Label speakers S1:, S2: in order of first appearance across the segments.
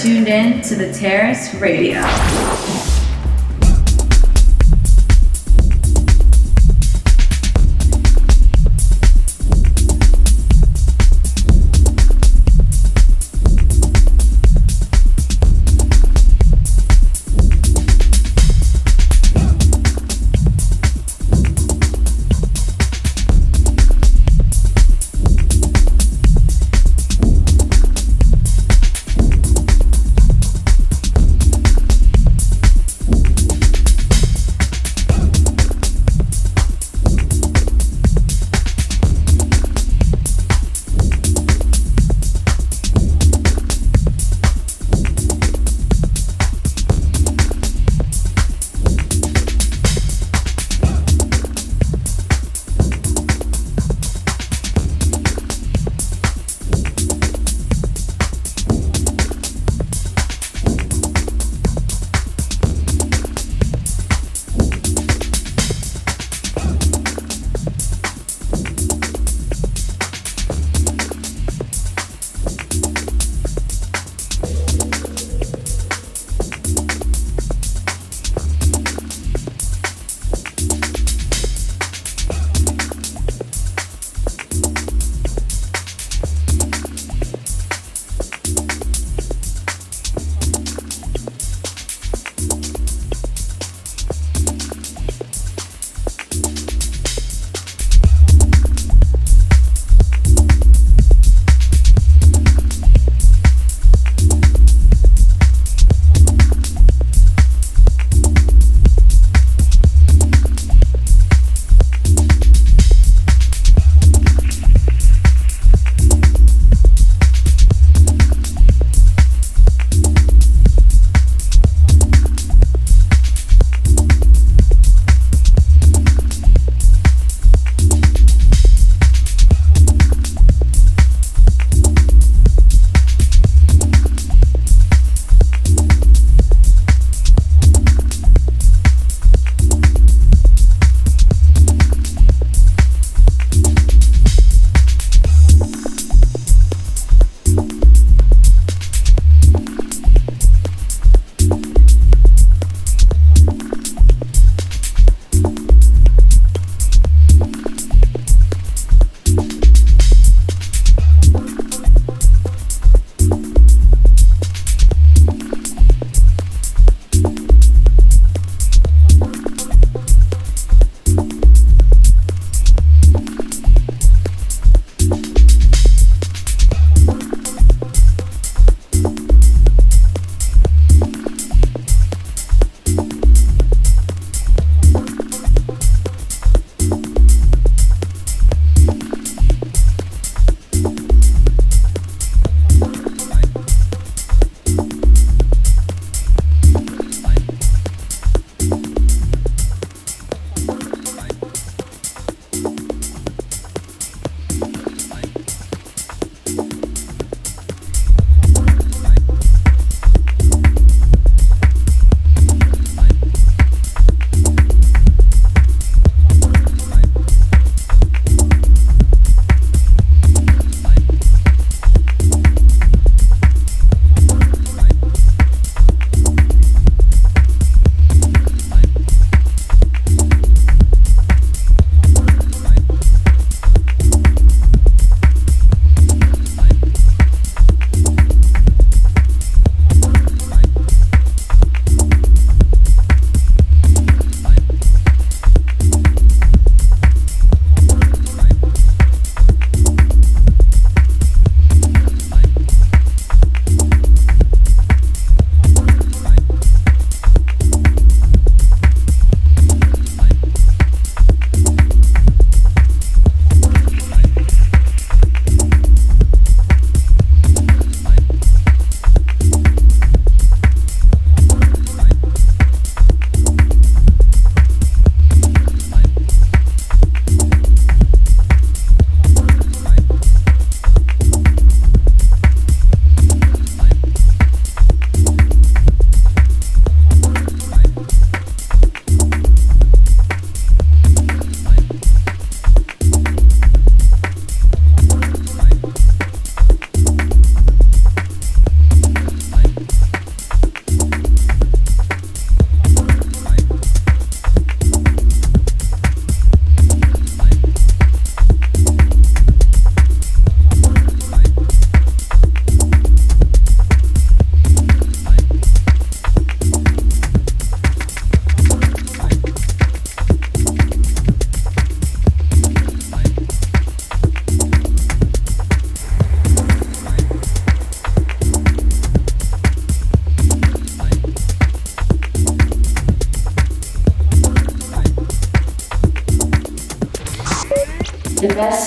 S1: Tuned in to the Terrace Radio.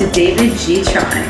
S1: To David Gtronic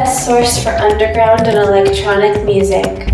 S2: Best source for underground and electronic music.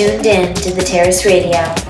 S1: Tuned in to the Terrace Radio.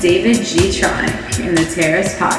S1: David G. Tronic in the Terrace Podcast.